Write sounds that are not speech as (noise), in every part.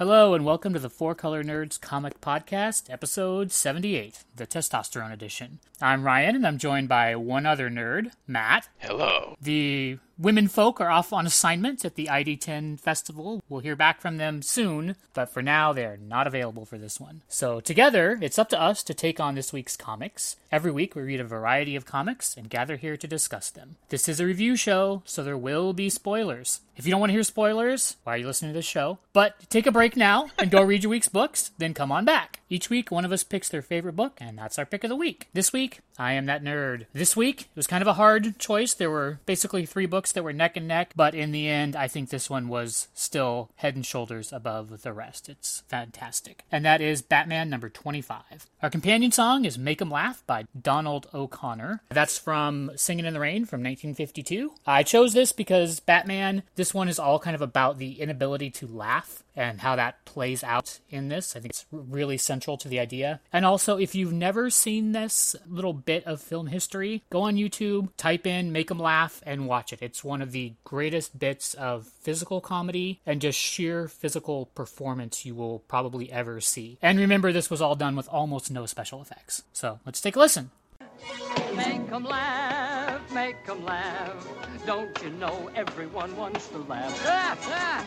Hello, and welcome to the Four Color Nerds Comic Podcast, episode 78, the Testosterone Edition. I'm Ryan, and I'm joined by one other nerd, Matt. Hello. The women folk are off on assignment at the ID10 festival. We'll hear back from them soon, but for now, they're not available for this one. So, together, it's up to us to take on this week's comics. Every week, we read a variety of comics and gather here to discuss them. This is a review show, so there will be spoilers. If you don't want to hear spoilers, why are you listening to this show? But take a break now and go read your week's books, then come on back. Each week, one of us picks their favorite book, and that's our pick of the week. This week, I am that nerd. This week, it was kind of a hard choice. There were basically three books that were neck and neck, but in the end, I think this one was still head and shoulders above the rest. It's fantastic. And that is Batman number 25. Our companion song is Make 'em Laugh by Donald O'Connor. That's from Singing in the Rain from 1952. I chose this because Batman, this one is all kind of about the inability to laugh and how that plays out in this. I think it's really central to the idea. And also, if you've never seen this little bit of film history, go on YouTube, type in Make 'em Laugh, and watch it. It's one of the greatest bits of physical comedy and just sheer physical performance you will probably ever see. And remember, this was all done with almost no special effects. So let's take a listen. Laugh, make 'em laugh. Don't you know everyone wants to laugh?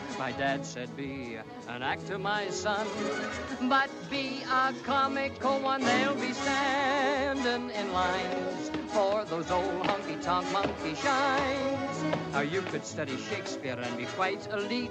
(laughs) My dad said, be an actor, my son. But be a comical one, they'll be standing in lines for those old honky-tonk monkey shines. Or you could study Shakespeare and be quite elite.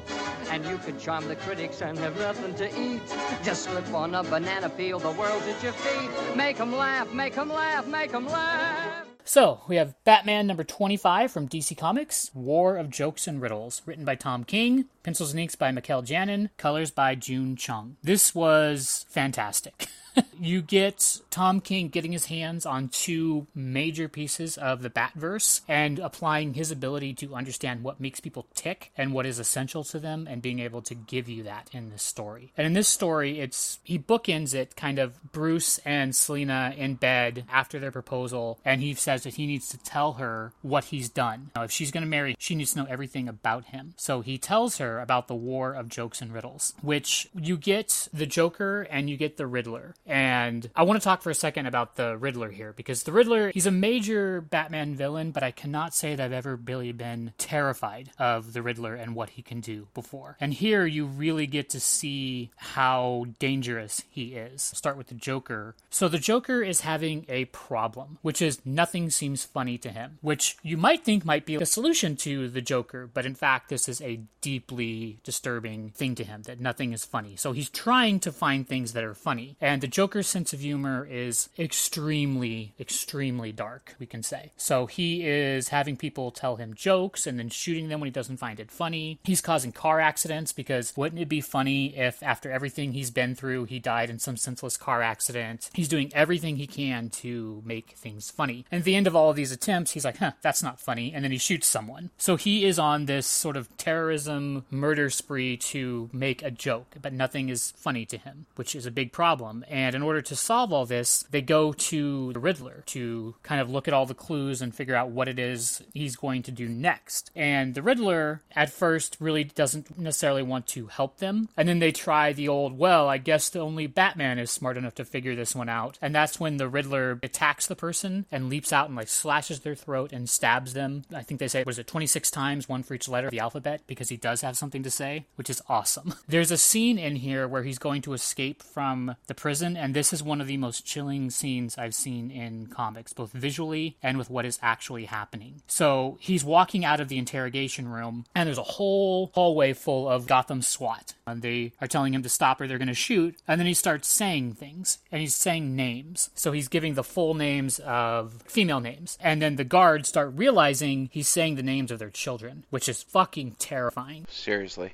And you could charm the critics and have nothing to eat. Just slip on a banana peel, the world's at your feet. Make 'em laugh, make 'em laugh, make 'em laugh. So, we have Batman number 25 from DC Comics, War of Jokes and Riddles, written by Tom King, pencils and inks by Mikel Janin, colors by June Chung. This was fantastic. (laughs) you get Tom King getting his hands on two major pieces of the Batverse and applying his ability to understand what makes people tick and what is essential to them and being able to give you that in this story. And in this story, it's he bookends it kind of Bruce and Selina in bed after their proposal and he says that he needs to tell her what he's done. Now, if she's going to marry, she needs to know everything about him. So he tells her about the war of jokes and riddles, which you get the Joker and you get the Riddler. And I want to talk for a second about the Riddler here because the Riddler, he's a major Batman villain, but I cannot say that I've ever really been terrified of the Riddler and what he can do before. And here you really get to see how dangerous he is. Start with the Joker. So the Joker is having a problem, which is nothing seems funny to him, which you might think might be a solution to the Joker, but in fact, this is a deeply disturbing thing to him that nothing is funny. So he's trying to find things that are funny. And the Joker's sense of humor is extremely, extremely dark, we can say. So he is having people tell him jokes and then shooting them when he doesn't find it funny. He's causing car accidents because wouldn't it be funny if after everything he's been through, he died in some senseless car accident? He's doing everything he can to make things funny. And at the end of all of these attempts, he's like, huh, that's not funny. And then he shoots someone. So he is on this sort of terrorism murder spree to make a joke, but nothing is funny to him, which is a big problem. And in order to solve all this, they go to the Riddler to kind of look at all the clues and figure out what it is he's going to do next. And the Riddler, at first, really doesn't necessarily want to help them. And then they try the old, well, I guess the only Batman is smart enough to figure this one out. And that's when the Riddler attacks the person and leaps out and like slashes their throat and stabs them. I think they say, was it 26 times, one for each letter of the alphabet, because he does have something to say, which is awesome. (laughs) There's a scene in here where he's going to escape from the prison, and this is one of the most chilling scenes I've seen in comics, both visually and with what is actually happening. So he's walking out of the interrogation room, and there's a whole hallway full of Gotham SWAT. And they are telling him to stop or they're going to shoot. And then he starts saying things, and he's saying names. So he's giving the full names of female names. And then the guards start realizing he's saying the names of their children, which is fucking terrifying.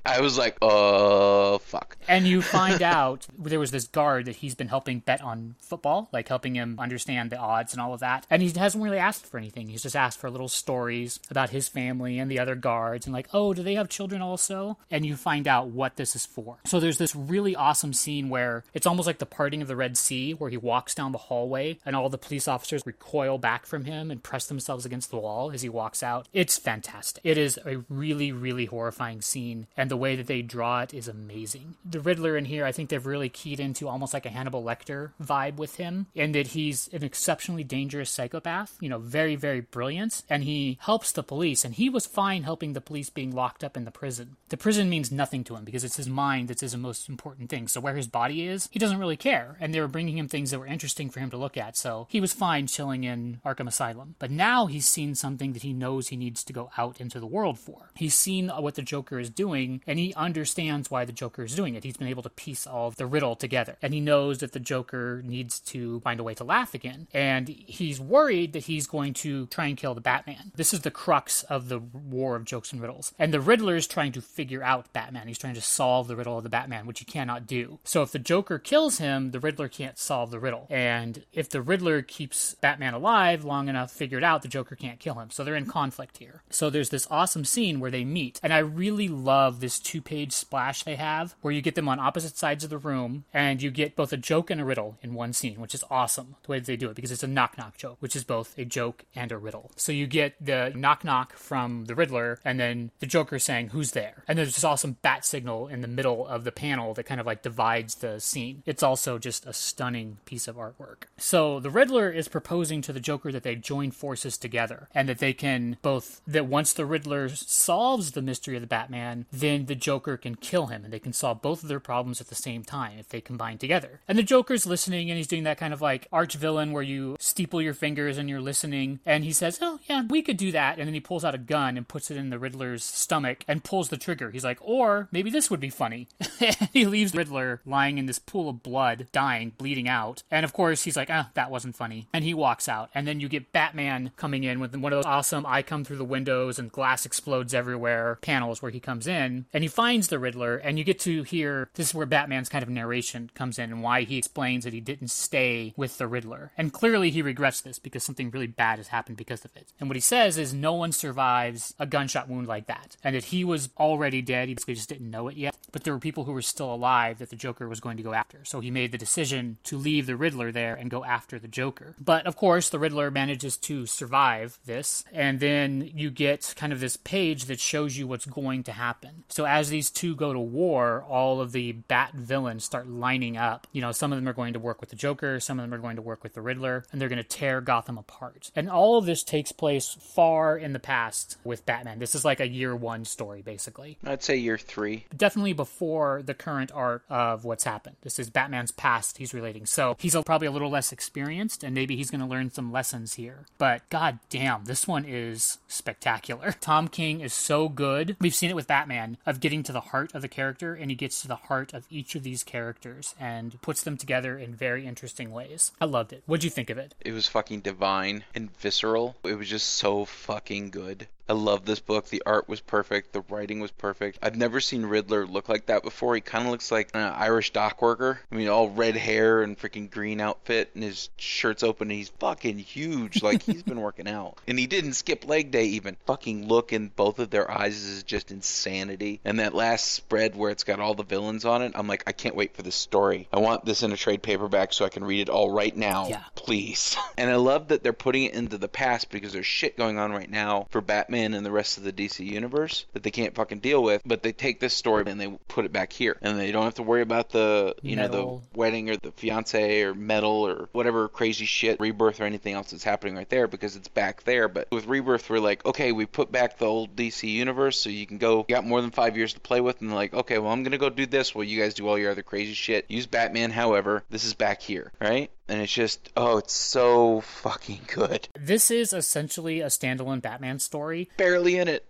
I was like, oh, fuck. And you (laughs) find out there was this guard that he's been helping bet on football, like helping him understand the odds and all of that. And he hasn't really asked for anything. He's just asked for little stories about his family and the other guards and like, oh, do they have children also? And you find out what this is for. So there's this really awesome scene where it's almost like the parting of the Red Sea, where he walks down the hallway and all the police officers recoil back from him and press themselves against the wall as he walks out. It's fantastic. It is a really, really horrifying scene, and the way that they draw it is amazing. The the Riddler in here, I think they've really keyed into almost like a Hannibal Lecter vibe with him, in that he's an exceptionally dangerous psychopath, you know, very, very brilliant, and he helps the police, and he was fine helping the police being locked up in the prison. The prison means nothing to him because it's his mind that's his most important thing. So where his body is, he doesn't really care, and they were bringing him things that were interesting for him to look at, so he was fine chilling in Arkham Asylum. But now he's seen something that he knows he needs to go out into the world for. He's seen what the Joker is doing, and he understands why the Joker is doing it. He's been able to piece all the riddle together, and he knows that the Joker needs to find a way to laugh again. And he's worried that he's going to try and kill the Batman. This is the crux of the war of jokes and riddles. And the Riddler is trying to figure out Batman. He's trying to solve the riddle of the Batman, which he cannot do. So if the Joker kills him, the Riddler can't solve the riddle. And if the Riddler keeps Batman alive long enough, figured out, the Joker can't kill him. So they're in conflict here. So there's this awesome scene where they meet. And I really love this two page splash they have where you get them on opposite sides of the room and you get both a joke and a riddle in one scene, which is awesome the way that they do it because it's a knock knock joke, which is both a joke and a riddle. So you get the knock knock from the Riddler and then the Joker saying, Who's there? And there's this awesome bat signal in the middle of the panel that kind of like divides the scene. It's also just a stunning piece of artwork. So the Riddler is proposing to the Joker that they join forces together and that they can both, that once the Riddler solves the mystery of the Batman, then the Joker can kill him and they can solve both of their problems at the same time if they combine together. And the Joker's listening and he's doing that kind of like arch villain where you steeple your fingers and you're listening. And he says, Oh, yeah, we could do that. And then he pulls out a gun and puts it in the Riddler's stomach and pulls the trigger. He's like, Or maybe this would be funny. (laughs) he leaves Riddler lying in this pool of blood, dying, bleeding out. And of course, he's like, Ah, that wasn't funny. And he walks out. And then you get Batman coming in with one of those awesome I come through the windows and glass explodes everywhere panels where he comes in and he finds the Riddler. And you get to hear this is where Batman's kind of narration comes in and why he explains that he didn't stay with the Riddler. And clearly he regrets this because something really bad has happened because of it. And what he says is no one survives a gunshot wound like that. And that he was already dead. He basically just didn't know it yet. But there were people who were still alive that the Joker was going to go after. So he made the decision to leave the Riddler there and go after the Joker. But of course, the Riddler manages to survive this. And then you get kind of this page that shows you what's going to happen. So as these two go to war, all of the Bat villains start lining up. You know, some of them are going to work with the Joker, some of them are going to work with the Riddler, and they're going to tear Gotham apart. And all of this takes place far in the past with Batman. This is like a year one story, basically. I'd say year three. Definitely before the current arc of what's happened. This is Batman's past he's relating. So he's probably a little less experienced, and maybe he's going to learn some lessons here. But god damn, this one is spectacular. (laughs) Tom King is so good. We've seen it with Batman of getting to the heart of the character, and he gets to the heart of each of these characters and puts them together in very interesting ways. I loved it. What'd you think of it? It was fucking divine and visceral. It was just so fucking good. I love this book. The art was perfect. The writing was perfect. I've never seen Riddler look like that before. He kind of looks like an Irish dock worker. I mean, all red hair and freaking green outfit, and his shirt's open, and he's fucking huge. Like he's been working (laughs) out, and he didn't skip leg day even. Fucking look in both of their eyes is just insanity. And that last spread where it's got all the villains on it, I'm like, I can't wait for this story. I want this in a trade paperback so I can read it all right now, Yeah. please. (laughs) And I love that they're putting it into the past because there's shit going on right now for Batman and the rest of the DC universe that they can't fucking deal with. But they take this story and they put it back here, and they don't have to worry about the you know the wedding or the fiance or metal or whatever crazy shit rebirth or anything else that's happening right there because it's back there. But with rebirth, we're like, okay, we put back the old DC universe so you can go. You got more than five years to play with, and like, okay, well I'm gonna go do this while you guys do all your other crazy shit. Use Batman, however, this is back here, right? And it's just, oh, it's so fucking good. This is essentially a standalone Batman story. Barely in it.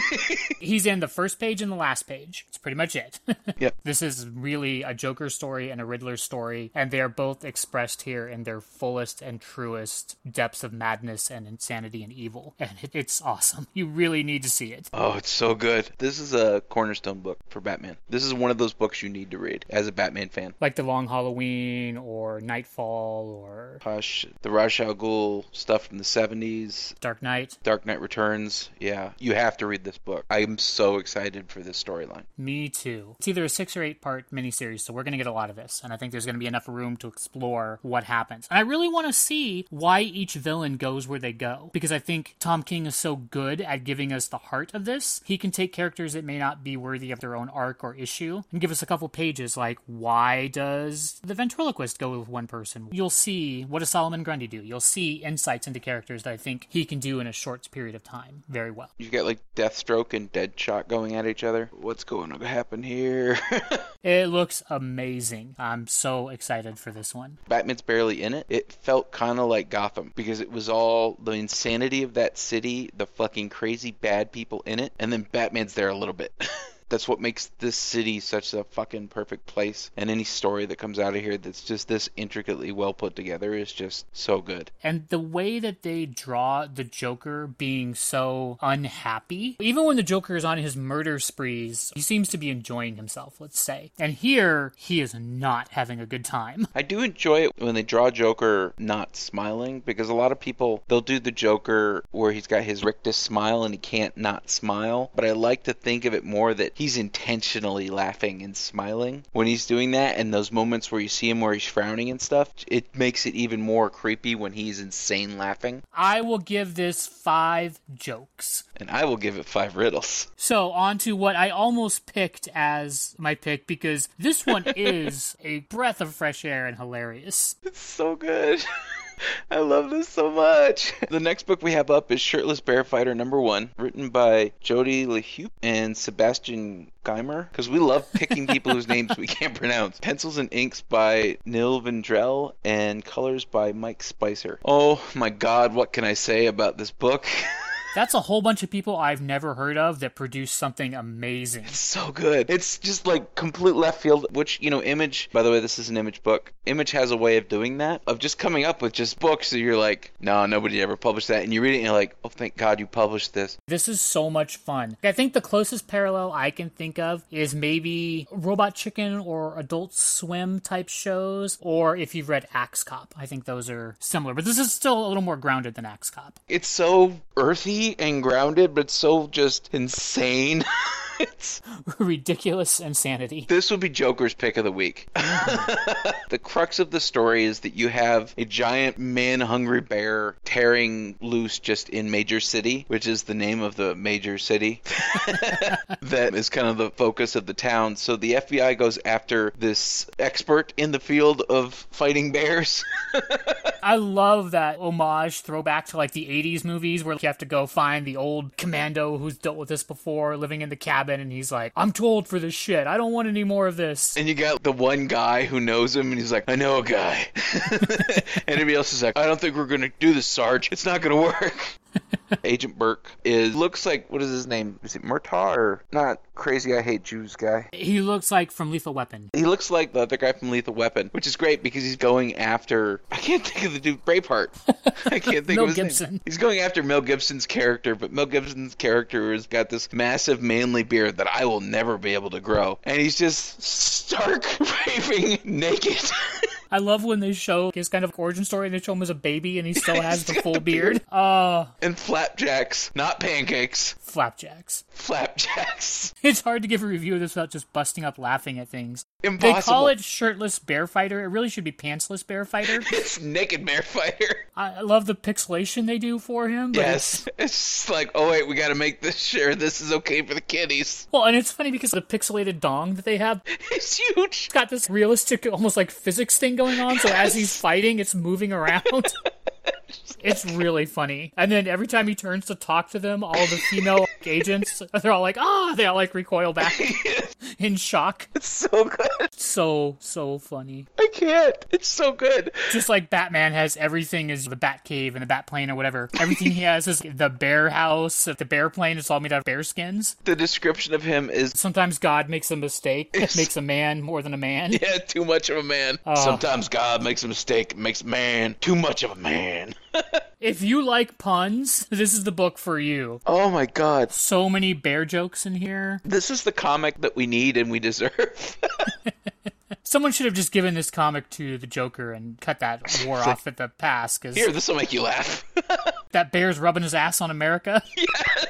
(laughs) He's in the first page and the last page. It's pretty much it. (laughs) Yep. This is really a Joker story and a Riddler story, and they are both expressed here in their fullest and truest depths of madness and insanity and evil. (laughs) And it, it's awesome. You really need to see it. Oh, it's so good. This is a cornerstone book for Batman. This is one of those books you need to read as a Batman fan. Like The Long Halloween or Nightfall or Hush, the Ra's al Ghul stuff from the 70s, Dark Knight. Dark Knight Returns. Yeah, you have to read this book. I'm so excited for this storyline. Me too. It's either a six or eight part miniseries, so we're going to get a lot of this. And I think there's going to be enough room to explore what happens. And I really want to see why each villain goes where they go. Because I think Tom King is so good at giving us the heart of this. He can take characters that may not be worthy of their own arc or issue and give us a couple pages like, why does the ventriloquist go with one person? You'll see what does Solomon Grundy do? You'll see insights into characters that I think he can do in a short period of time very well. You get like Deathstroke and Deadshot going at each other. What's going to happen here? (laughs) It looks amazing. I'm so excited for this one. Batman's barely in it. It felt kind of like Gotham because it was all the insanity of that city, the fucking crazy bad people in it, and then Batman's there a little bit. (laughs) That's what makes this city such a fucking perfect place. And any story that comes out of here that's just this intricately well put together is just so good. And the way that they draw the Joker being so unhappy, even when the Joker is on his murder sprees, he seems to be enjoying himself, let's say. And here, he is not having a good time. I do enjoy it when they draw Joker not smiling because a lot of people they'll do the Joker where he's got his rictus smile and he can't not smile. But I like to think of it more that he's intentionally laughing and smiling when he's doing that and those moments where you see him where he's frowning and stuff, it makes it even more creepy when he's insane laughing. I will give this five jokes. And I will give it five riddles. So, on to what I almost picked as my pick because this one (laughs) is a breath of fresh air and hilarious. It's so good. (laughs) (laughs) I love this so much. (laughs) The next book we have up is Shirtless Bear Fighter number one, written by Jody LeHeup and Sebastian Girner, because we love picking people whose names we can't pronounce. (laughs) Pencils and inks by Nil Vendrell and colors by Mike Spicer. Oh my god, what can I say about this book? That's a whole bunch of people I've never heard of that produce something amazing. It's so good. It's just like complete left field, which, you know, Image, by the way, this is an Image book. Image has a way of doing that, of just coming up with just books that you're like, no, nobody ever published that. And you read it and you're like, oh, thank God you published this. This is so much fun. I think the closest parallel I can think of is maybe Robot Chicken or Adult Swim type shows, or if you've read Axe Cop. I think those are similar, but this is still a little more grounded than Axe Cop. It's so earthy and grounded, but so just insane. (laughs) it's Ridiculous insanity. this would be Joker's pick of the week. (laughs) the crux of the story is that you have a giant man-hungry bear tearing loose just in Major City, which is the name of the major city. (laughs) that is kind of the focus of the town. So the FBI goes after this expert in the field of fighting bears. (laughs) I love that homage throwback to like the 80s movies where you have to go find the old commando who's dealt with this before living in the cabin and he's like, I'm too old for this shit. I don't want any more of this. And you got the one guy who knows him, and he's like, I know a guy. (laughs) and everybody else is like, I don't think we're going to do this, Sarge. It's not going to work. Agent Burke is looks like what is his name? Is it Murtaugh or not? Crazy I hate Jews guy. He looks like from Lethal Weapon. He looks like the other guy from Lethal Weapon, which is great because he's going after. I can't think of the dude Braveheart. (laughs) I can't think Mel of his Gibson. name. He's going after Mel Gibson's character, but Mel Gibson's character has got this massive manly beard that I will never be able to grow, and he's just stark (laughs) raving naked. (laughs) I love when they show his kind of origin story and they show him as a baby and he still has the full beard. (laughs) Uh, and flapjacks, not pancakes. flapjacks. Flapjacks. (laughs) It's hard to give a review of this without just busting up laughing at things. Impossible. They call it shirtless bear fighter. It really should be pantsless bear fighter. (laughs) It's naked bear fighter. I love the pixelation they do for him. But it's- Yes. (laughs) It's just like, oh wait, we gotta make this sure this is okay for the kiddies. Well, and it's funny because the pixelated dong that they have (laughs) It's huge. It's got this realistic, almost like physics thing going on. So as he's fighting, it's moving around. It's really funny. And then every time he turns to talk to them, all the female agents, (laughs) they're all like, ah, they all like recoil back (laughs) in shock. It's so good. So, so funny. I can't. It's so good. Just like Batman has everything is the Bat Cave and the Bat Plane or whatever. Everything he has is the bear house, the bear plane is all made out of bear skins. The description of him is Sometimes God makes a mistake, makes a man more than a man. yeah, too much of a man. Sometimes God makes a mistake, makes man too much of a man. If you like puns, (laughs) this is the book for you. Oh my god. So many bear jokes in here. This is the comic that we need and we deserve. (laughs) Someone should have just given this comic to the Joker and cut that war off at the pass because Here, this will make you laugh. (laughs) that bear's rubbing his ass on America. yes,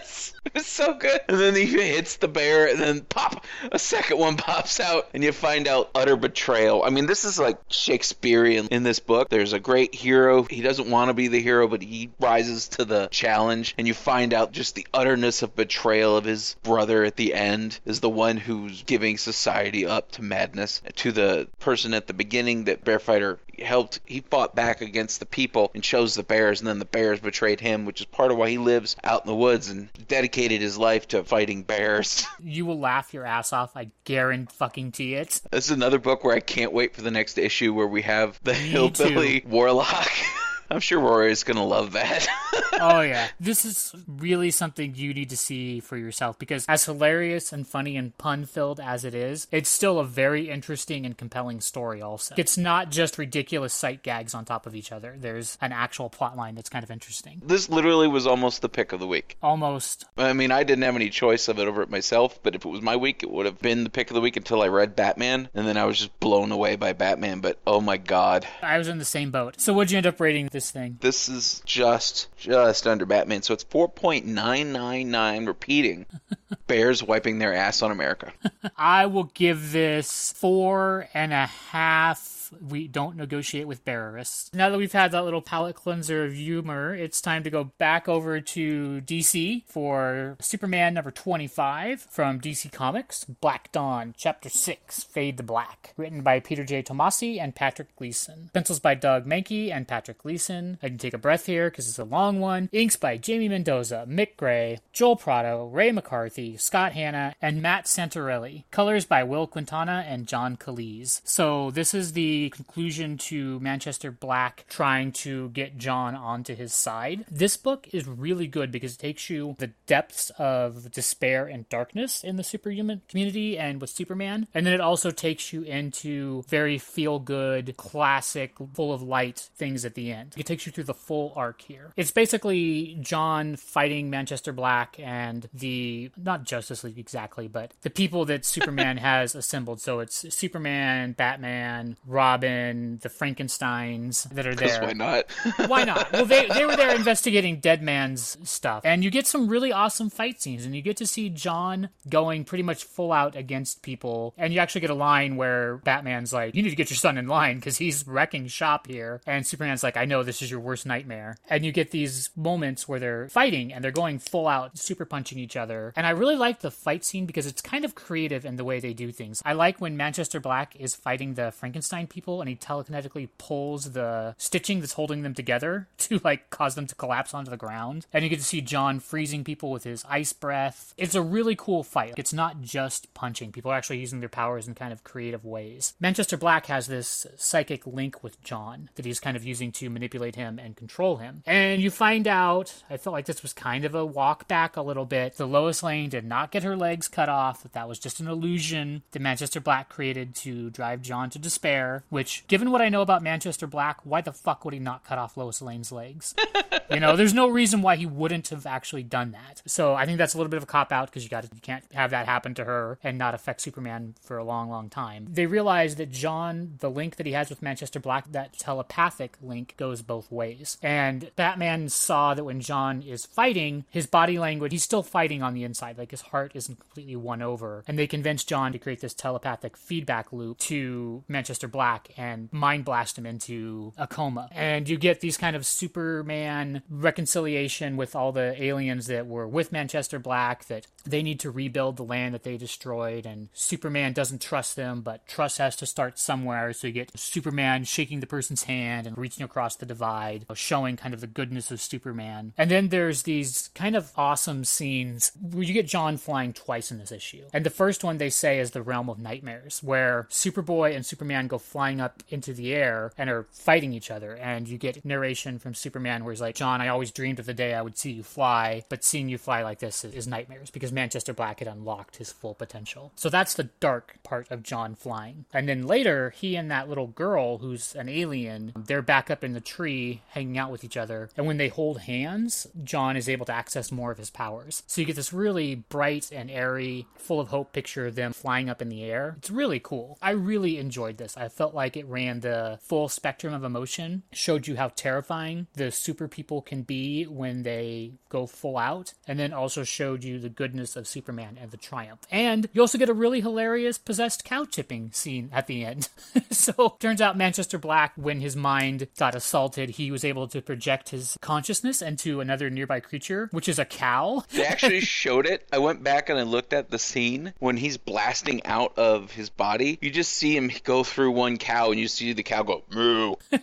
(laughs) it's so good. And then he hits the bear, and then pop, a second one (laughs) pops out, and you find out utter betrayal. I mean, this is like Shakespearean in this book. There's a great hero. He doesn't want to be the hero, but he rises to the challenge, and you find out just the utterness of betrayal of his brother at the end is the one who's giving society up to madness. To the person at the beginning that Bear Fighter helped, he fought back against the people and chose the bears, and then the bears betrayed him, which is part of why he lives out in the woods and dedicated his life to fighting bears. (laughs) You will laugh your ass off. I guarantee it. This is another book where I can't wait for the next issue where we have the Me hillbilly warlock. (laughs) I'm sure rory is gonna love that. (laughs) oh yeah, this is really something you need to see for yourself because as hilarious and funny and pun filled as it is, it's still a very interesting and compelling story. Also, it's not just ridiculous sight gags on top of each other. There's an actual plot line that's kind of interesting. this literally was almost the pick of the week. Almost I mean, I didn't have any choice of it over it myself, but if it was my week, it would have been the pick of the week until I read Batman, and then I was just blown away by Batman. But oh my god, I was in the same boat. So what'd you end up rating this thing? this is just just under Batman. So it's 4.999 repeating. (laughs) Bears wiping their ass on America. I will give this four and a half. We don't negotiate with bearerists. Now that we've had that little palate cleanser of humor, it's time to go back over to DC for Superman number 25 from DC Comics, Black Dawn, Chapter 6, Fade to Black. Written by Peter J. Tomasi and Patrick Gleason. Pencils by Doug Mahnke and Patrick Gleason. I can take a breath here because it's a long one. Inks by Jamie Mendoza, Mick Gray, Joel Prado, Ray McCarthy, Scott Hanna, and Matt Santorelli. Colors by Will Quintana and John Kalisz. So this is the conclusion to Manchester Black trying to get John onto his side. This book is really good because it takes you the depths of despair and darkness in the superhuman community and with Superman, and then it also takes you into very feel good, classic, full of light things at the end. It takes you through the full arc here. It's basically John fighting Manchester Black and the not Justice League exactly, but the people that Superman (laughs) has assembled. So it's Superman, Batman, Robin, the Frankensteins that are there. why not? (laughs) Why not? Well, they, they were there (laughs) investigating Dead Man's stuff. And you get some really awesome fight scenes, and you get to see John going pretty much full out against people. And you actually get a line where Batman's like, You need to get your son in line because he's wrecking shop here. And Superman's like, I know this is your worst nightmare. And you get these moments where they're fighting and they're going full out, super punching each other. And I really like the fight scene because it's kind of creative in the way they do things. I like when Manchester Black is fighting the Frankenstein people and he telekinetically pulls the stitching that's holding them together (laughs) to like cause them to collapse onto the ground. And you get to see John freezing people with his ice breath. It's a really cool fight. It's not just punching. People are actually using their powers in kind of creative ways. Manchester Black has this psychic link with John that he's kind of using to manipulate him and control him. And you find out, I felt like this was kind of a walk back a little bit. The Lois Lane did not get her legs cut off, that that was just an illusion that Manchester Black created to drive John to despair, which, given what I know about Manchester Black, why the fuck would he not cut off Lois Lane's legs? (laughs) you know, there's no reason why he wouldn't have actually done that. So I think that's a little bit of a cop out because you got you can't have that happen to her and not affect Superman for a long, long time. They realize that John, the link that he has with Manchester Black, that telepathic link goes both ways. And Batman saw that when John is fighting, his body language, he's still fighting on the inside, like his heart isn't completely won over. And they convince John to create this telepathic feedback loop to Manchester Black and mind blast him into a coma. And you get these kind of Superman reconciliation with all the aliens that were with Manchester Black that they need to rebuild the land that they destroyed and Superman doesn't trust them, but trust has to start somewhere. So you get Superman shaking the person's hand and reaching across the divide, showing kind of the goodness of Superman. And then there's these kind of awesome scenes where you get John flying twice in this issue. And the first one they say is the realm of nightmares, where Superboy and Superman go flying flying up into the air and are fighting each other. And you get narration from Superman where he's like, John, I always dreamed of the day I would see you fly, but seeing you fly like this is, nightmares because Manchester Black had unlocked his full potential. So that's the dark part of John flying. And then later, he and that little girl who's an alien, they're back up in the tree hanging out with each other. And when they hold hands, John is able to access more of his powers. So you get this really bright and airy, full of hope picture of them flying up in the air. It's really cool. I really enjoyed this. I felt like it ran the full spectrum of emotion, showed you how terrifying the super people can be when they go full out, and then also showed you the goodness of Superman and the triumph. And you also get a really hilarious possessed cow chipping scene at the end. (laughs) so turns out Manchester Black, when his mind got assaulted, he was able to project his consciousness into another nearby creature, which is a cow. (laughs) They actually showed it. I went back and I looked at the scene when he's blasting out of his body. You just see him go through one cow and you see the cow go moo. (laughs)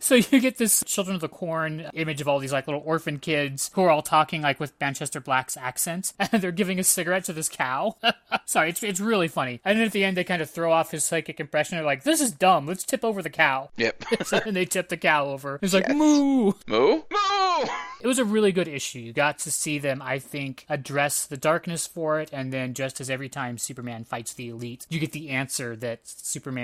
so you get this Children of the Corn image of all these like little orphan kids who are all talking like with Manchester Black's accent, (laughs) and they're giving a cigarette to this cow. (laughs) Sorry, it's it's really funny. And then at the end, they kind of throw off his psychic impression. They're like, "This is dumb. Let's tip over the cow." Yep. and they tip the cow over. It's like Yes. moo. moo? Moo! It was a really good issue. You got to see them, I think, address the darkness for it, and then just as every time Superman fights the elite, you get the answer that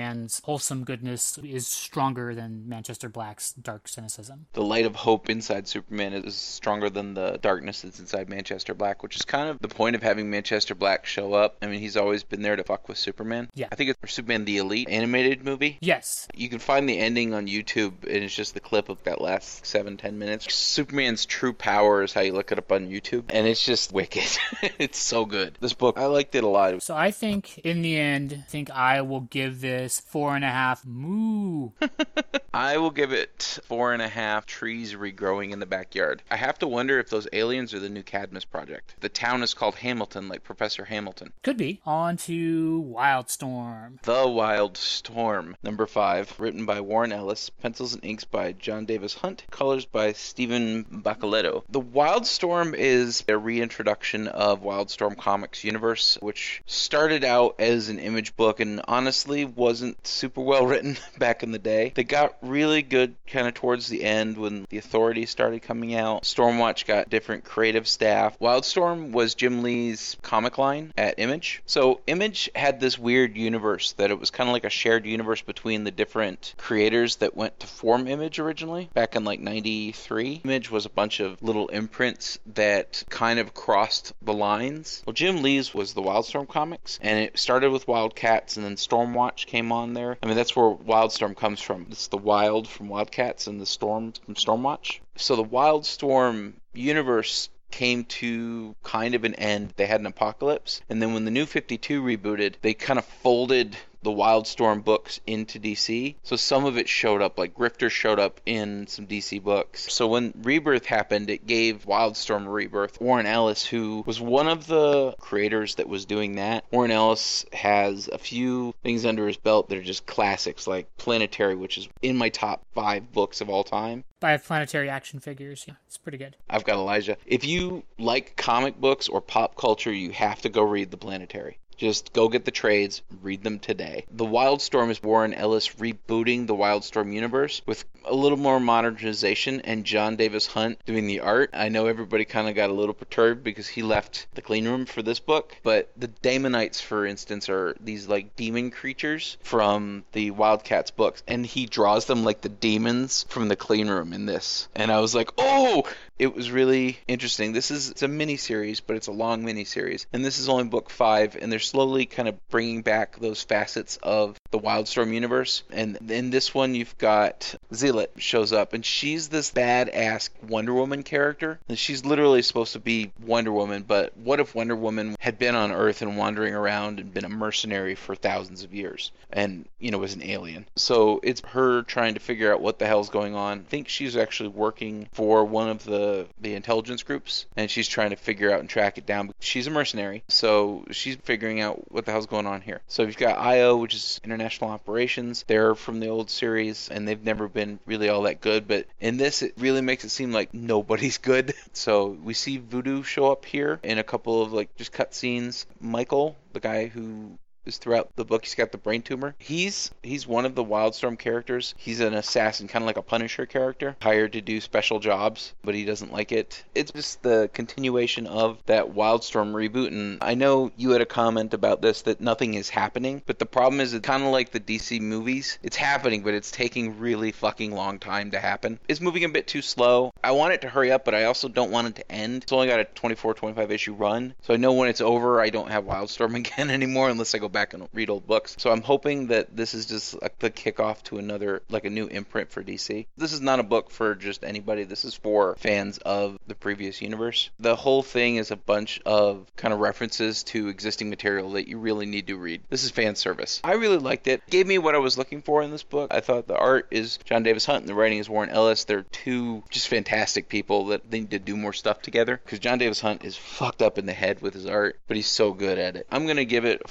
Superman's wholesome goodness is stronger than Manchester Black's dark cynicism. The light of hope inside Superman is stronger than the darkness that's inside Manchester Black, which is kind of the point of having Manchester Black show up. I mean, he's always been there to fuck with Superman. Yeah. I think it's Superman the Elite animated movie. Yes, You can find the ending on YouTube, and it's just the clip of that last seven, ten minutes. Superman's true power is how you look it up on YouTube, and it's just wicked. (laughs) it's so good. This book, I liked it a lot. So I think in the end, I think I will give this four and a half moo. (laughs) I will give it four and a half trees regrowing in the backyard. I have to wonder if those aliens are the new Cadmus project. The town is called Hamilton, like Professor Hamilton. Could be. On to Wildstorm. The Wildstorm, number five, written by Warren Ellis, pencils and inks by John Davis Hunt, colors by Stephen Buccellato. The Wildstorm is a reintroduction of Wildstorm Comics universe, which started out as an image book and honestly wasn't super well written (laughs) back in the day. They got really good kind of towards the end when the Authority started coming out. Stormwatch got different creative staff. Wildstorm was Jim Lee's comic line at Image. So Image had this weird universe that it was kind of like a shared universe between the different creators that went to form Image originally back in like 93. Image was a bunch of little imprints that kind of crossed the lines. Well, Jim Lee's was the Wildstorm comics and it started with Wildcats and then Stormwatch came on there. I mean, that's where Wildstorm comes from. It's the wild from Wildcats and the storm from Stormwatch. So the Wildstorm universe came to kind of an end. They had an apocalypse. And then when the new 52 rebooted, they kind of folded the Wildstorm books into DC. So some of it showed up, like Grifter showed up in some DC books. So when Rebirth happened, it gave Wildstorm rebirth. Warren Ellis, who was one of the creators that was doing that, Warren Ellis has a few things under his belt that are just classics, like Planetary, which is in my top five books of all time. By planetary action figures. Yeah, it's pretty good. I've got Elijah. If you like comic books or pop culture, you have to go read The Planetary. Just go get the trades, read them today. The Wildstorm is Warren Ellis rebooting the Wildstorm universe with a little more modernization and John Davis Hunt doing the art. I know everybody kind of got a little perturbed because he left the clean room for this book, but the Daemonites, for instance, are these like demon creatures from the Wildcats books, and he draws them like the demons from the clean room in this. And I was like, oh, it was really interesting. This is it's a mini series, but it's a long mini series, and this is only book five, and they're slowly kind of bringing back those facets of the Wildstorm universe. And in this one, you've got Zealot shows up, and she's this badass Wonder Woman character, and she's literally supposed to be Wonder Woman. But what if Wonder Woman had been on Earth and wandering around and been a mercenary for thousands of years, and you know was an alien? So it's her trying to figure out what the hell's going on. I think she's actually working for one of the the intelligence groups, and she's trying to figure out and track it down. She's a mercenary, so she's figuring out what the hell's going on here. So you've got IO, which is International Operations. They're from the old series, and they've never been really all that good. But in this, it really makes it seem like nobody's (laughs) good. So we see Voodoo show up here in a couple of like just cutscenes. Michael, the guy who is throughout the book. He's got the brain tumor. He's he's one of the Wildstorm characters. He's an assassin, kind of like a Punisher character, hired to do special jobs, but he doesn't like it. It's just the continuation of that Wildstorm reboot. And I know you had a comment about this that nothing is happening, but the problem is it's kind of like the DC movies. It's happening, but it's taking really fucking long time to happen. It's moving a bit too slow. I want it to hurry up, but I also don't want it to end. It's only got a 24, 25 issue run, so I know when it's over, I don't have Wildstorm (laughs) again anymore unless I go back and read old books. So I'm hoping that this is just like the kickoff to another, like a new imprint for DC. This is not a book for just anybody. This is for fans of the previous universe. The whole thing is a bunch of kind of references to existing material that you really need to read. This is fan service. I really liked it. Gave me what I was looking for in this book. I thought the art is John Davis Hunt and the writing is Warren Ellis. They're two just fantastic people that they need to do more stuff together because John Davis Hunt is fucked up in the head with his art, but he's so good at it. I'm gonna give it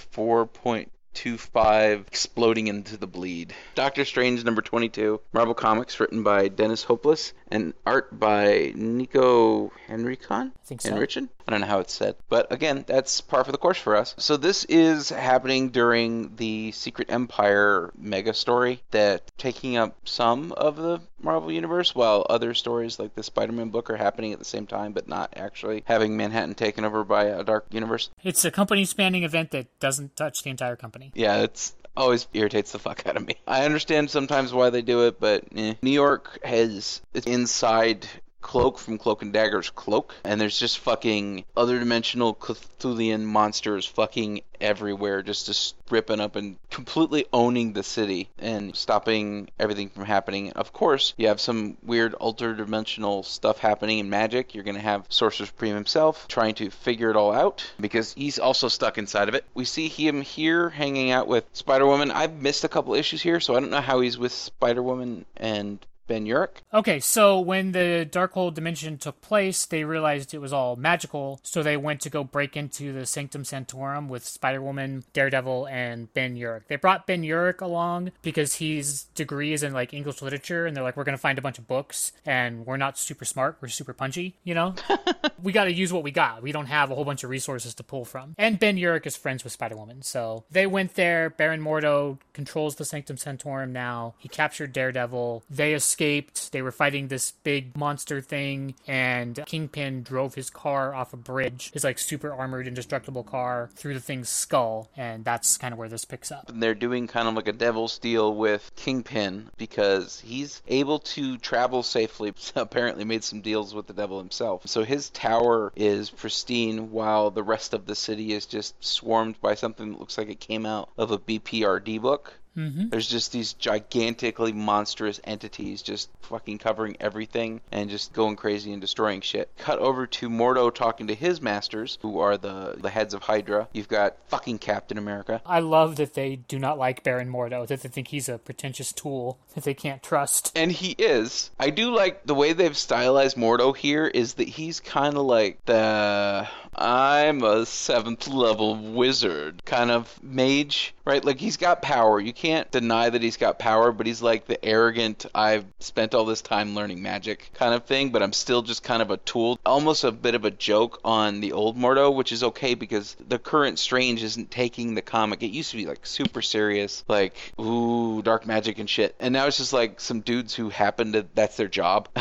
4.25 exploding into the bleed. Doctor Strange number 22, Marvel Comics, written by Dennis Hopeless and art by Nico Henrichon. I think so. Henrichin? I don't know how it's said. But again, that's par for the course for us. So this is happening during the Secret Empire mega story that taking up some of the Marvel universe, while other stories like the Spider-Man book are happening at the same time, but not actually having Manhattan taken over by a dark universe. It's a company spanning event that doesn't touch the entire company. Yeah, it's always irritates the fuck out of me. I understand sometimes why they do it, but eh. New York has it's inside Cloak from Cloak and Dagger's cloak, and there's just fucking other dimensional Cthulhian monsters fucking everywhere, just just ripping up and completely owning the city and stopping everything from happening. Of course, you have some weird alter dimensional stuff happening in magic. You're gonna have Sorcerer Supreme himself trying to figure it all out because he's also stuck inside of it. We see him here hanging out with Spider Woman. I've missed a couple issues here, so I don't know how he's with Spider Woman and Ben Urich. Okay, so when the Darkhold dimension took place, they realized it was all magical, so they went to go break into the Sanctum Sanctorum with Spider Woman, Daredevil, and Ben Urich. They brought Ben Urich along because his degree is in like English literature, and they're like, we're gonna find a bunch of books, and we're not super smart, we're super punchy, you know. (laughs) we got to use what we got. We don't have a whole bunch of resources to pull from. And Ben Urich is friends with Spider Woman, so they went there. Baron Mordo controls the Sanctum Sanctorum now. He captured Daredevil. They escaped escaped. They were fighting this big monster thing, and Kingpin drove his car off a bridge, his like super armored, indestructible car, through the thing's skull, and that's kind of where this picks up. They're doing kind of like a devil's deal with Kingpin because he's able to travel safely. (laughs) Apparently, made some deals with the devil himself. So his tower is pristine, while the rest of the city is just swarmed by something that looks like it came out of a BPRD book. Mm-hmm. There's just these gigantically monstrous entities just fucking covering everything and just going crazy and destroying shit. Cut over to Mordo talking to his masters, who are the the heads of Hydra. You've got fucking Captain America. I love that they do not like Baron Mordo, that they think he's a pretentious tool that they can't trust. And he is. I do like the way they've stylized Mordo here is that he's kind of like the I'm a seventh level wizard kind of mage, right? Like he's got power. You can't deny that he's got power, but he's like the arrogant, I've spent all this time learning magic kind of thing, but I'm still just kind of a tool. Almost a bit of a joke on the old Mordo, which is okay because the current Strange isn't taking the comic. It used to be like super serious, like, ooh, dark magic and shit. And now it's just like some dudes who happen to, that's their job. (laughs)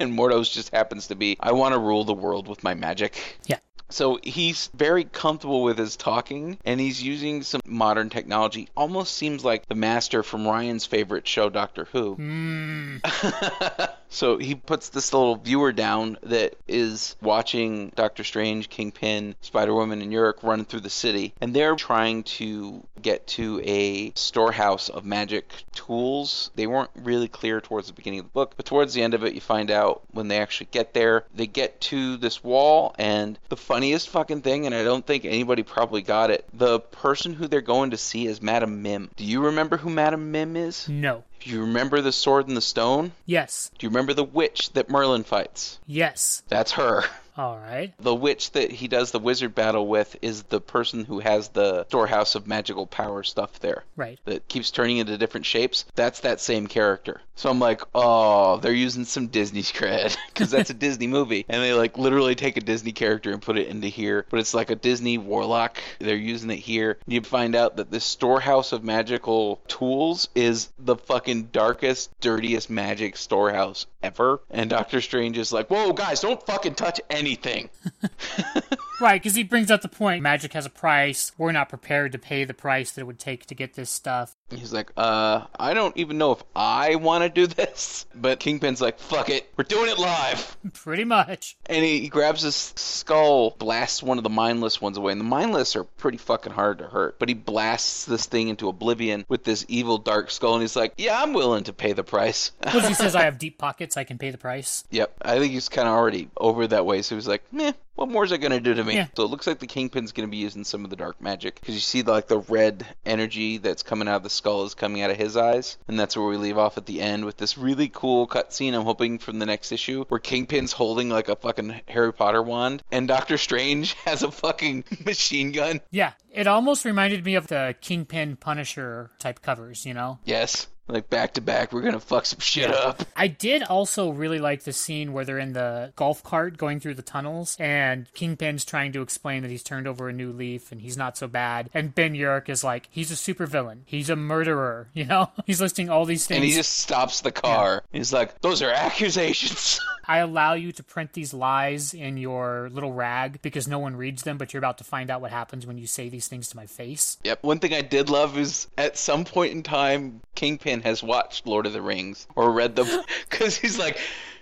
and Mordo's just happens to be, I want to rule the world with my magic. Yeah. So he's very comfortable with his talking and he's using some modern technology. Almost seems like the master from Ryan's favorite show, Doctor Who. Mm. (laughs) so he puts this little viewer down that is watching Doctor Strange, Kingpin, Spider Woman, and Urich run through the city. And they're trying to get to a storehouse of magic tools. They weren't really clear towards the beginning of the book, but towards the end of it, you find out when they actually get there. They get to this wall, and the funniest fucking thing, and I don't think anybody probably got it. The person who they're going to see is Madam Mim. Do you remember who Madam Mim is? No. Do you remember the sword and the stone? Yes. Do you remember the witch that Merlin fights? Yes. That's her. (laughs) All right. The witch that he does the wizard battle with is the person who has the storehouse of magical power stuff there. Right. That keeps turning into different shapes. That's that same character. So I'm like, oh, they're using some Disney cred (laughs) because that's a Disney movie, and they like literally take a Disney character and put it into here. But it's like a Disney warlock. They're using it here. You find out that this storehouse of magical tools is the fucking darkest, dirtiest magic storehouse ever. And Doctor Strange is like, whoa, guys, don't fucking touch anything anything. (laughs) Right, because he brings up the point magic has a price. We're not prepared to pay the price that it would take to get this stuff. He's like, uh, I don't even know if I want to do this. (laughs) But Kingpin's like, fuck it, we're doing it live. (laughs) Pretty much. And he, he grabs his skull, blasts one of the mindless ones away. And the mindless are pretty fucking hard to hurt. But he blasts this thing into oblivion with this evil dark skull. And he's like, yeah, I'm willing to pay the price. (laughs) Because he says, I have deep pockets, I can pay the price. Yep, I think he's kind of already over that way. So he's like, meh, what more is it going to do to me? Yeah. So it looks like the Kingpin's going to be using some of the dark magic. Because you see, like, the red energy that's coming out of the skull is coming out of his eyes. And that's where we leave off at the end with this really cool cutscene, I'm hoping, from the next issue, where Kingpin's holding, like, a fucking Harry Potter wand. And Doctor Strange (laughs) has a fucking (laughs) machine gun. Yeah, it almost reminded me of the Kingpin Punisher type covers, you know? Yes. Like, back to back, we're to fuck some shit up. I did also really like the scene where they're in the golf cart going through the tunnels, and Kingpin's trying to explain that he's turned over a new leaf and he's not so bad. And Ben Urich is like, he's a supervillain. He's a murderer, (laughs) you know? He's listing all these things. And he just stops the car. He's like, those are accusations. (laughs) I allow you to print these lies in your little rag because no one reads them, but you're about to find out what happens when you say these things to my face. Yep. One thing I did love is at some point in time, Kingpin has watched Lord of the Rings or read them (laughs) because he's like,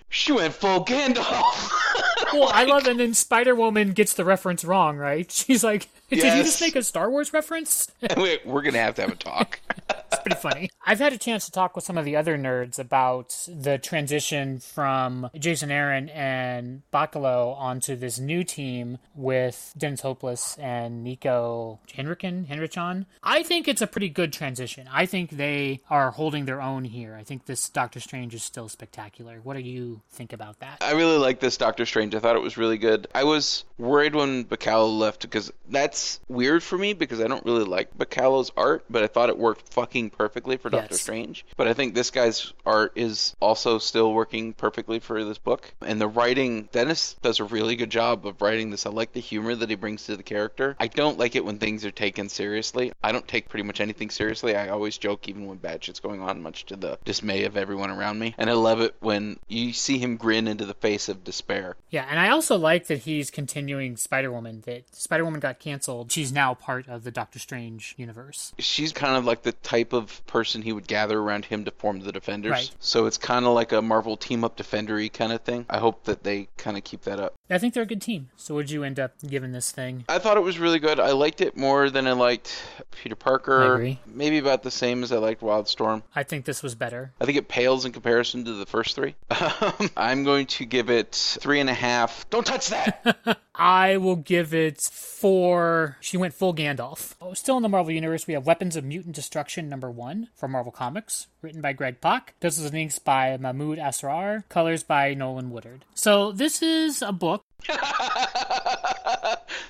she went full Gandalf. (laughs) (laughs) Well, I love, and then Spider Woman gets the reference wrong, right? (laughs) She's like, "Did you just make a Star Wars reference?" (laughs) We're gonna have to have a talk. It's pretty funny. I've had a chance to talk with some of the other nerds about the transition from Jason Aaron and Bachalo onto this new team with Dennis Hopeless and Niko Henriken, Henrichon. I think it's a pretty good transition. I think they are holding their own here. I think this Doctor Strange is still spectacular. What do you think about that? I really like this Doctor Strange. I thought it was really good. I was worried when Bachalo left because that's weird for me because I don't really like Bachalo's art, but I thought it worked fucking perfectly for Doctor Strange. But I think this guy's art is also still working perfectly for this book. And the writing, Dennis does a really good job of writing this. I like the humor that he brings to the character. I don't like it when things are taken seriously. I don't take pretty much anything seriously. I always joke even when bad shit's going on, much to the dismay of everyone around me. And I love it when you see him grin into the face of despair. Yeah, and I also like that he's continuing Spider Woman. That Spider Woman got canceled. She's now part of the Doctor Strange universe. she's kind of like the type of person he would gather around him to form the defenders. Right. So it's kind of like a Marvel team up defendery kind of thing. I hope that they kind of keep that up. I think they're a good team. So, would you end up giving this thing? I thought it was really good. I liked it more than I liked Peter Parker. Maybe about the same as I liked Wildstorm. I think this was better. I think it pales in comparison to the first three. (laughs) Um, I'm going to give it three and a half. Don't touch that. (laughs) I will give it four. She went full Gandalf. Oh, still in the Marvel Universe, we have Weapons of Mutant Destruction number one from Marvel Comics, written by Greg Pak. Pencils and inks by Mahmoud Asrar. Colors by Nolan Woodard. So, this is a book (laughs)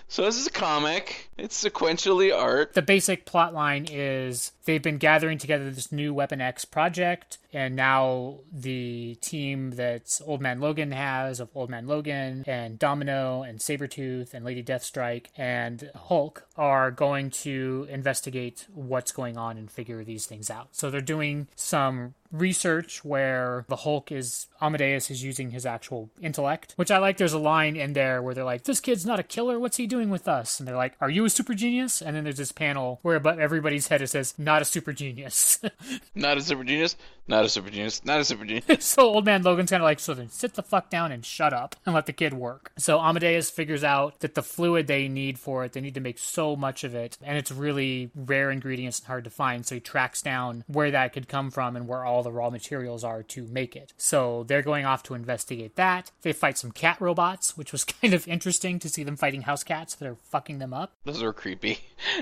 so this is a comic. It's sequentially art. the basic plot line is they've been gathering together this new Weapon X project, and now the team that Old Man Logan has of Old Man Logan and Domino and Sabretooth and Lady Deathstrike and Hulk are going to investigate what's going on and figure these things out. So they're doing some research where the Hulk is Amadeus is using his actual intellect, which I like. There's a line in there where they're like, "This kid's not a killer. What's he doing with us?" And they're like, "Are you a super genius?" And then there's this panel where above everybody's head it says, "Not a super genius." (laughs) Not a super genius. Not a super genius. Not a super genius. (laughs) so old man Logan's kind of like, "So then sit the fuck down and shut up and let the kid work." So Amadeus figures out that the fluid they need for it, they need to make so much of it, and it's really rare ingredients and hard to find. So he tracks down where that could come from and where all the raw materials are to make it. So they're going off to investigate that. They fight some cat robots, which was (laughs) kind of interesting to see them fighting House house cats that are fucking them up. Those are creepy.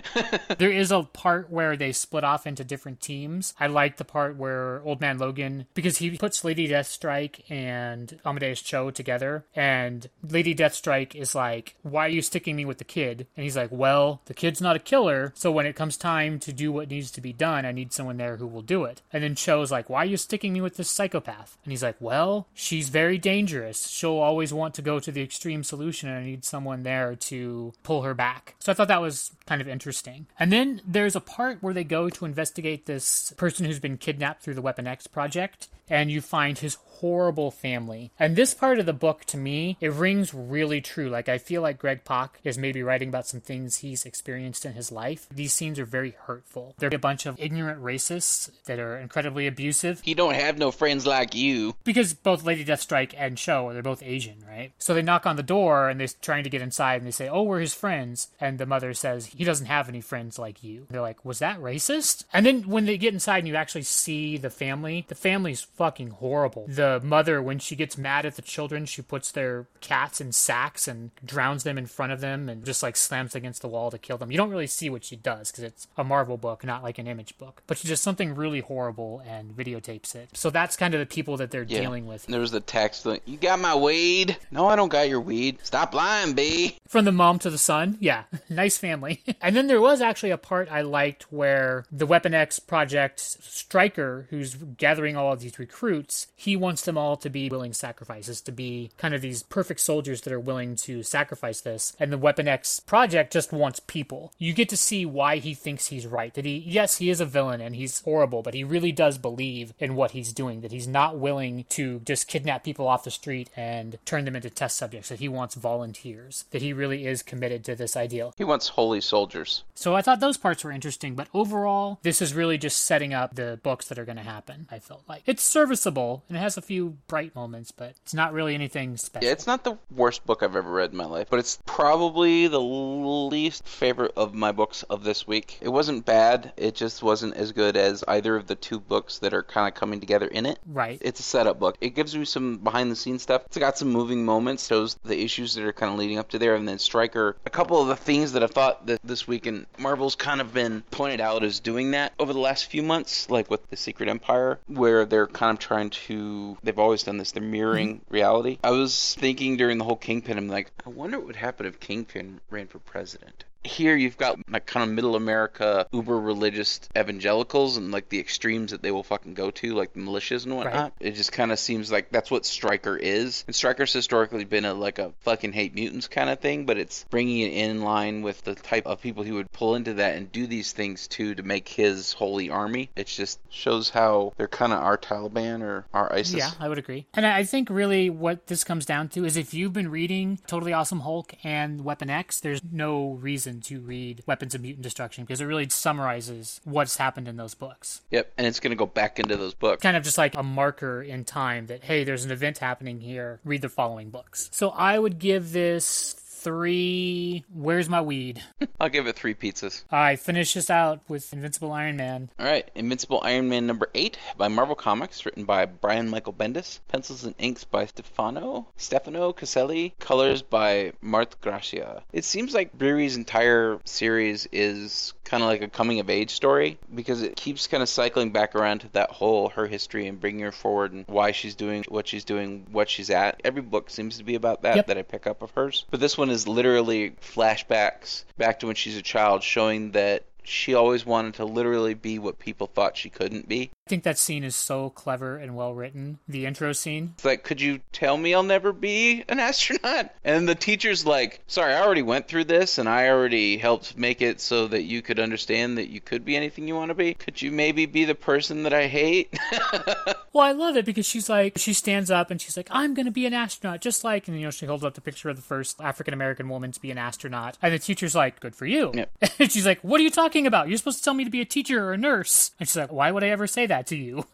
(laughs) there is a part where they split off into different teams. I like the part where Old Man Logan, because he puts Lady Deathstrike and Amadeus Cho together, and Lady Deathstrike is like, Why are you sticking me with the kid? And he's like, Well, the kid's not a killer, so when it comes time to do what needs to be done, I need someone there who will do it. And then Cho's like, Why are you sticking me with this psychopath? And he's like, Well, she's very dangerous. She'll always want to go to the extreme solution, and I need someone there to pull her back. So I thought that was kind of interesting. And then there's a part where they go to investigate this person who's been kidnapped through the Weapon X project, and you find his horrible family. And this part of the book, to me, it rings really true. Like, I feel like Greg Pak is maybe writing about some things he's experienced in his life. These scenes are very hurtful. They're a bunch of ignorant racists that are incredibly abusive. He don't have no friends like you. Because both Lady Deathstrike and Cho, they're both Asian, right? So they knock on the door and they're trying to get inside and they say, Oh, we're his friends. And the mother says, He doesn't have any friends like you. They're like, Was that racist? And then when they get inside and you actually see the family, the family's fucking horrible. The mother, when she gets mad at the children, she puts their cats in sacks and drowns them in front of them and just like slams against the wall to kill them. You don't really see what she does because it's a Marvel book, not like an image book. But she does something really horrible and videotapes it. So that's kind of the people that they're Yeah. dealing with. There was the text like, "You got my weed? No, I don't got your weed. Stop lying, B." From the mom to the son, yeah, (laughs) nice family. (laughs) and then there was actually a part I liked where the Weapon X project Stryker, who's gathering all of these recruits, he wants them all to be willing sacrifices, to be kind of these perfect soldiers that are willing to sacrifice this. And the Weapon X project just wants people. You get to see why he thinks he's right. That he, yes, he is a villain and he's horrible, but he really does believe in what he's doing. That he's not willing to just kidnap people off the street and turn them into test subjects. That he wants volunteers. That he really is committed to this ideal. He wants holy soldiers. So I thought those parts were interesting, but overall, this is really just setting up the books that are going to happen. I felt like it's serviceable and it has a few bright moments, but it's not really anything special. Yeah, it's not the worst book I've ever read in my life, but it's probably the least favorite of my books of this week. It wasn't bad, it just wasn't as good as either of the two books that are kind of coming together in it. right. It's a setup book. It gives you some behind the scenes stuff. It's got some moving moments, shows the issues that are kind of leading up to there, and then Stryker. A couple of the things that I thought that this week in Marvel's kind of been pointed out as doing that over the last few months, like with the Secret Empire, where they're kind of trying to. They've always done this. They're mirroring mm-hmm. reality. I was thinking during the whole Kingpin, I'm like, I wonder what would happen if Kingpin ran for president here you've got like kind of middle America uber religious evangelicals and like the extremes that they will fucking go to, like the militias and whatnot. Right. It just kind of seems like that's what Stryker is. And Stryker's historically been a like a fucking hate mutants kind of thing, but it's bringing it in line with the type of people he would pull into that and do these things to to make his holy army. It just shows how they're kind of our Taliban or our ISIS. Yeah, I would agree. And I think really what this comes down to is if you've been reading Totally Awesome Hulk and Weapon X, there's no reason to read Weapons of Mutant Destruction because it really summarizes what's happened in those books. Yep, and it's gonna go back into those books. Kind of just like a marker in time that, hey, there's an event happening here. Read the following books. So I would give this three. Where's my weed? (laughs) I'll give it three pizzas. I finish this out with Invincible Iron Man. All right, Invincible Iron Man number eight by Marvel Comics, written by Brian Michael Bendis, pencils and inks by Stefano Stefano Caselli, colors by Mart Gracia. It seems like Brewery's entire series is kind of like a coming of age story because it keeps kind of cycling back around to that whole her history and bringing her forward and why she's doing what she's doing, what she's at. Every book seems to be about that Yep. that I pick up of hers, but this one is literally flashbacks back to when she's a child, showing that she always wanted to literally be what people thought she couldn't be. I think that scene is so clever and well written. The intro scene. It's like, could you tell me I'll never be an (laughs) astronaut? And the teacher's like, sorry, I already went through this and I already helped make it so that you could understand that you could be anything you want to be. Could you maybe be the person that I hate? (laughs) Well, I love it because she's like, she stands up and she's like, I'm going to be an astronaut, just like, and you know, she holds up the picture of the first African American woman to be an astronaut. And the teacher's like, good for you. Yep. (laughs) And she's like, what are you talking about? You're supposed to tell me to be a teacher or a nurse. And she's like, why would I ever say that to you?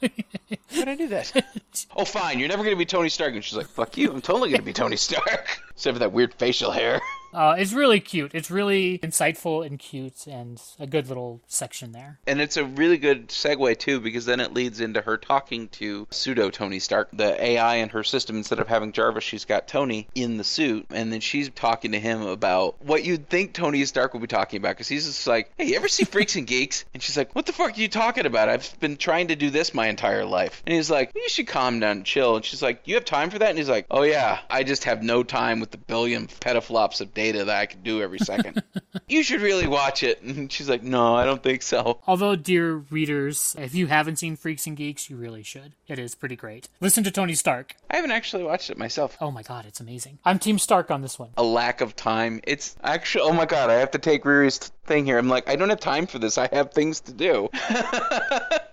How'd I do that? (laughs) oh, fine, you're never going to be Tony Stark. And she's like, fuck you, I'm totally going to be Tony Stark. (laughs) Except for that weird facial hair. Uh, it's really cute. It's really insightful and cute, and a good little section there. And it's a really good segue too, because then it leads into her talking to pseudo Tony Stark, the AI in her system. Instead of having Jarvis, she's got Tony in the suit, and then she's talking to him about what you'd think Tony Stark would be talking about, because he's just like, "Hey, you ever see Freaks and Geeks?" And she's like, "What the fuck are you talking about? I've been trying to do this my entire life." And he's like, "You should calm down and chill." And she's like, "You have time for that?" And he's like, "Oh yeah, I just have no time with the billion petaflops of data that I could do every second. (laughs) you should really watch it." And she's like, "No, I don't think so." Although, dear readers, if you haven't seen Freaks and Geeks, you really should. It is pretty great. Listen to Tony Stark. I haven't actually watched it myself. Oh my god, it's amazing. I'm Team Stark on this one. A lack of time. It's actually, oh my god, I have to take Riri's thing here. I'm like, I don't have time for this. I have things to do. (laughs)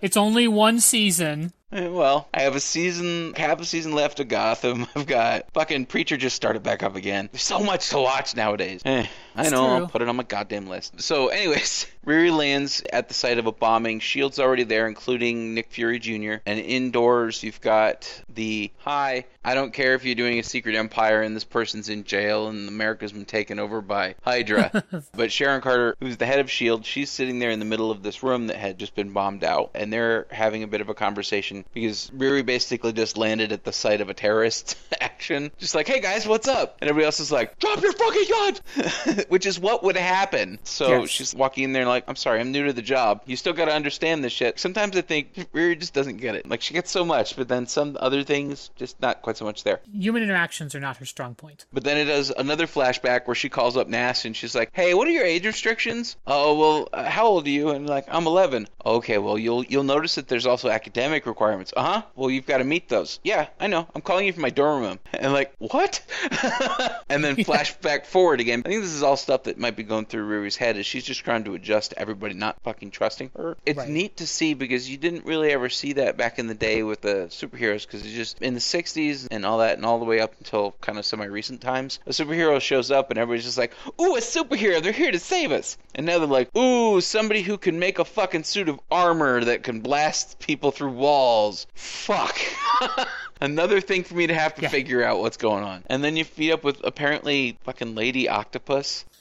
It's only one season. Eh, Well, I have a season, half a season left of Gotham. (laughs) I've got fucking Preacher just started back up again. There's so much to watch nowadays. Eh, I know, I'll put it on my goddamn list. So, anyways, (laughs) Riri lands at the site of a bombing. Shield's already there, including Nick Fury Jr. And indoors, you've got the hi. I don't care if you're doing a secret empire and this person's in jail and America's been taken over by Hydra. (laughs) but Sharon Carter, who's the head of S.H.I.E.L.D., she's sitting there in the middle of this room that had just been bombed out. And they're having a bit of a conversation because Riri basically just landed at the site of a terrorist (laughs) action. Just like, hey guys, what's up? And everybody else is like, drop your fucking gun! (laughs) Which is what would happen. So Yes. she's walking in there like, I'm sorry, I'm new to the job. You still gotta understand this shit. Sometimes I think Riri just doesn't get it. Like, she gets so much, but then some other things, just not quite so much there. Human interactions are not her strong point. But then it does another flashback where she calls up NASA and she's like, "Hey, what are your age restrictions? Oh, well, uh, how old are you?" And like, "I'm 11." Okay, well, you'll you'll notice that there's also academic requirements. Uh huh. Well, you've got to meet those. Yeah, I know. I'm calling you from my dorm room. (laughs) And like, what? (laughs) and then flashback forward again. I think this is all stuff that might be going through Riri's head is she's just trying to adjust to everybody not fucking trusting her. It's Right. neat to see because you didn't really ever see that back in the day with the superheroes because it's just in the 60s and all that and all the way up until kind of semi recent times. A superhero shows up and everybody's just like, ooh, a superhero, they're here to save us. And now they're like, ooh, somebody who can make a fucking suit of armor that can blast people through walls. Fuck. (laughs) Another thing for me to have to Yeah. figure out what's going on. And then you feed up with apparently fucking Lady Octopus. (laughs)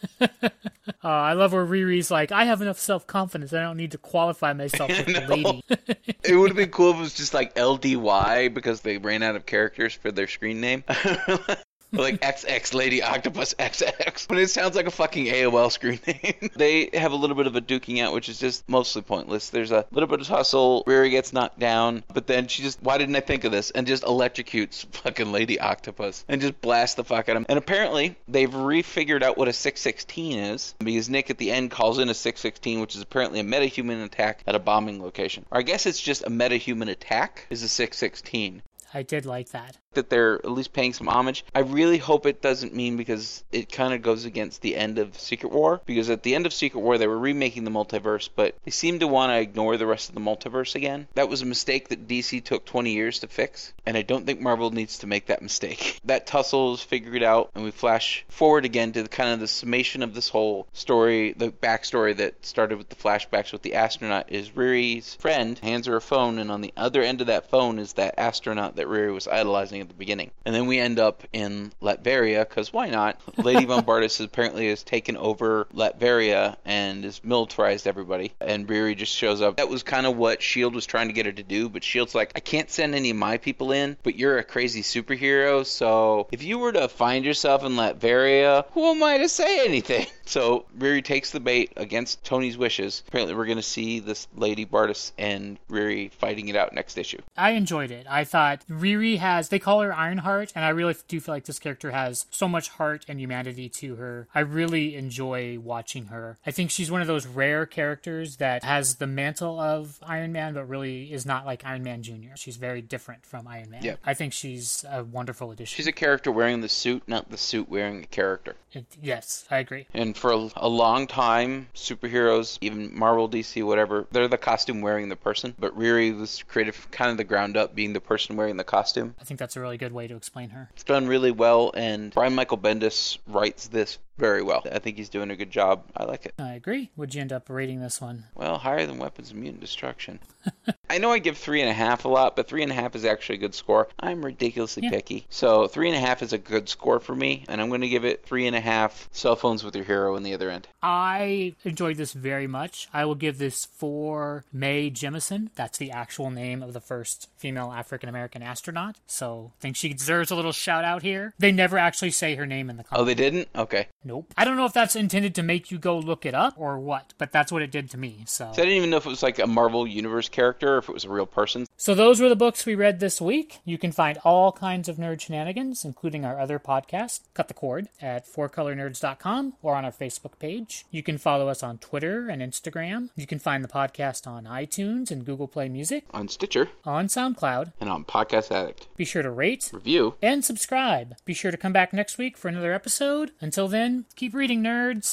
Uh, I love where Riri's like, I have enough self confidence. I don't need to qualify myself (laughs) as a lady. (laughs) it would have been cool if it was just like LDY because they ran out of characters for their screen name. Like (laughs) XX Lady Octopus XX. But it sounds like a fucking AOL screen name. (laughs) they have a little bit of a duking out, which is just mostly pointless. There's a little bit of hustle. Riri gets knocked down, but then she just, why didn't I think of this? And just electrocutes fucking Lady Octopus and just blasts the fuck out of him. And apparently, they've refigured out what a 616 is because Nick at the end calls in a 616, which is apparently a metahuman attack at a bombing location. Or I guess it's just a metahuman attack is a 616 I did like that. That they're at least paying some homage. I really hope it doesn't mean because it kind of goes against the end of Secret War. Because at the end of Secret War, they were remaking the multiverse, but they seem to want to ignore the rest of the multiverse again. That was a mistake that DC took 20 years to fix, and I don't think Marvel needs to make that mistake. (laughs) That tussle is figured out, and we flash forward again to the kind of the summation of this whole story, the backstory that started with the flashbacks with the astronaut. Is Riri's friend hands her a phone, and on the other end of that phone is that astronaut that Riri was idolizing at the beginning. And then we end up in Latveria, because why not? (laughs) Lady Von Bardas apparently has taken over Latveria and has militarized everybody. And Riri just shows up. That was kind of what S.H.I.E.L.D. was trying to get her to do, but S.H.I.E.L.D.'s like, I can't send any of my people in, but you're a crazy superhero, so if you were to find yourself in Latveria, who am I to say anything? (laughs) So Riri takes the bait against Tony's wishes. Apparently, we're going to see this Lady Bardas and Riri fighting it out next issue. I enjoyed it. I thought Riri has, they call her Ironheart, and I really do feel like this character has so much heart and humanity to her. I really enjoy watching her. I think she's one of those rare characters that has the mantle of Iron Man, but really is not like Iron Man Jr. She's very different from Iron Man. Yep. I think she's a wonderful addition. She's a character wearing the suit, not the suit wearing a character. It- yes, I agree. And for a, a long time, superheroes, even Marvel, DC, whatever, they're the costume wearing the person. But Riri was created kind of the ground up, being the person wearing the costume. I think that's a really good way to explain her. It's done really well, and Brian Michael Bendis writes this very well. I think he's doing a good job. I like it. I agree. Would you end up rating this one? Well, higher than Weapons of Mutant Destruction. (laughs) I know I give three and a half a lot, but three and a half is actually a good score. I'm ridiculously Yeah. picky. So three and a half is a good score for me, and I'm going to give it three and a half cell phones with your hero in the other end. I enjoyed this very much. I will give this for Mae Jemison. That's the actual name of the first female African American astronaut. So I think she deserves a little shout out here. They never actually say her name in the Oh, they didn't? Okay. Nope. I don't know if that's intended to make you go look it up or what, but that's what it did to me. So So I didn't even know if it was like a Marvel Universe character or if it was a real person. So those were the books we read this week. You can find all kinds of nerd shenanigans, including our other podcast, Cut the Cord, at fourcolornerds.com or on our Facebook page. You can follow us on Twitter and Instagram. You can find the podcast on iTunes and Google Play Music, On Stitcher on SoundCloud. and on Podcast Addict. Be sure to rate Review. and subscribe. Be sure to come back next week for another episode. Until then, keep reading, nerds.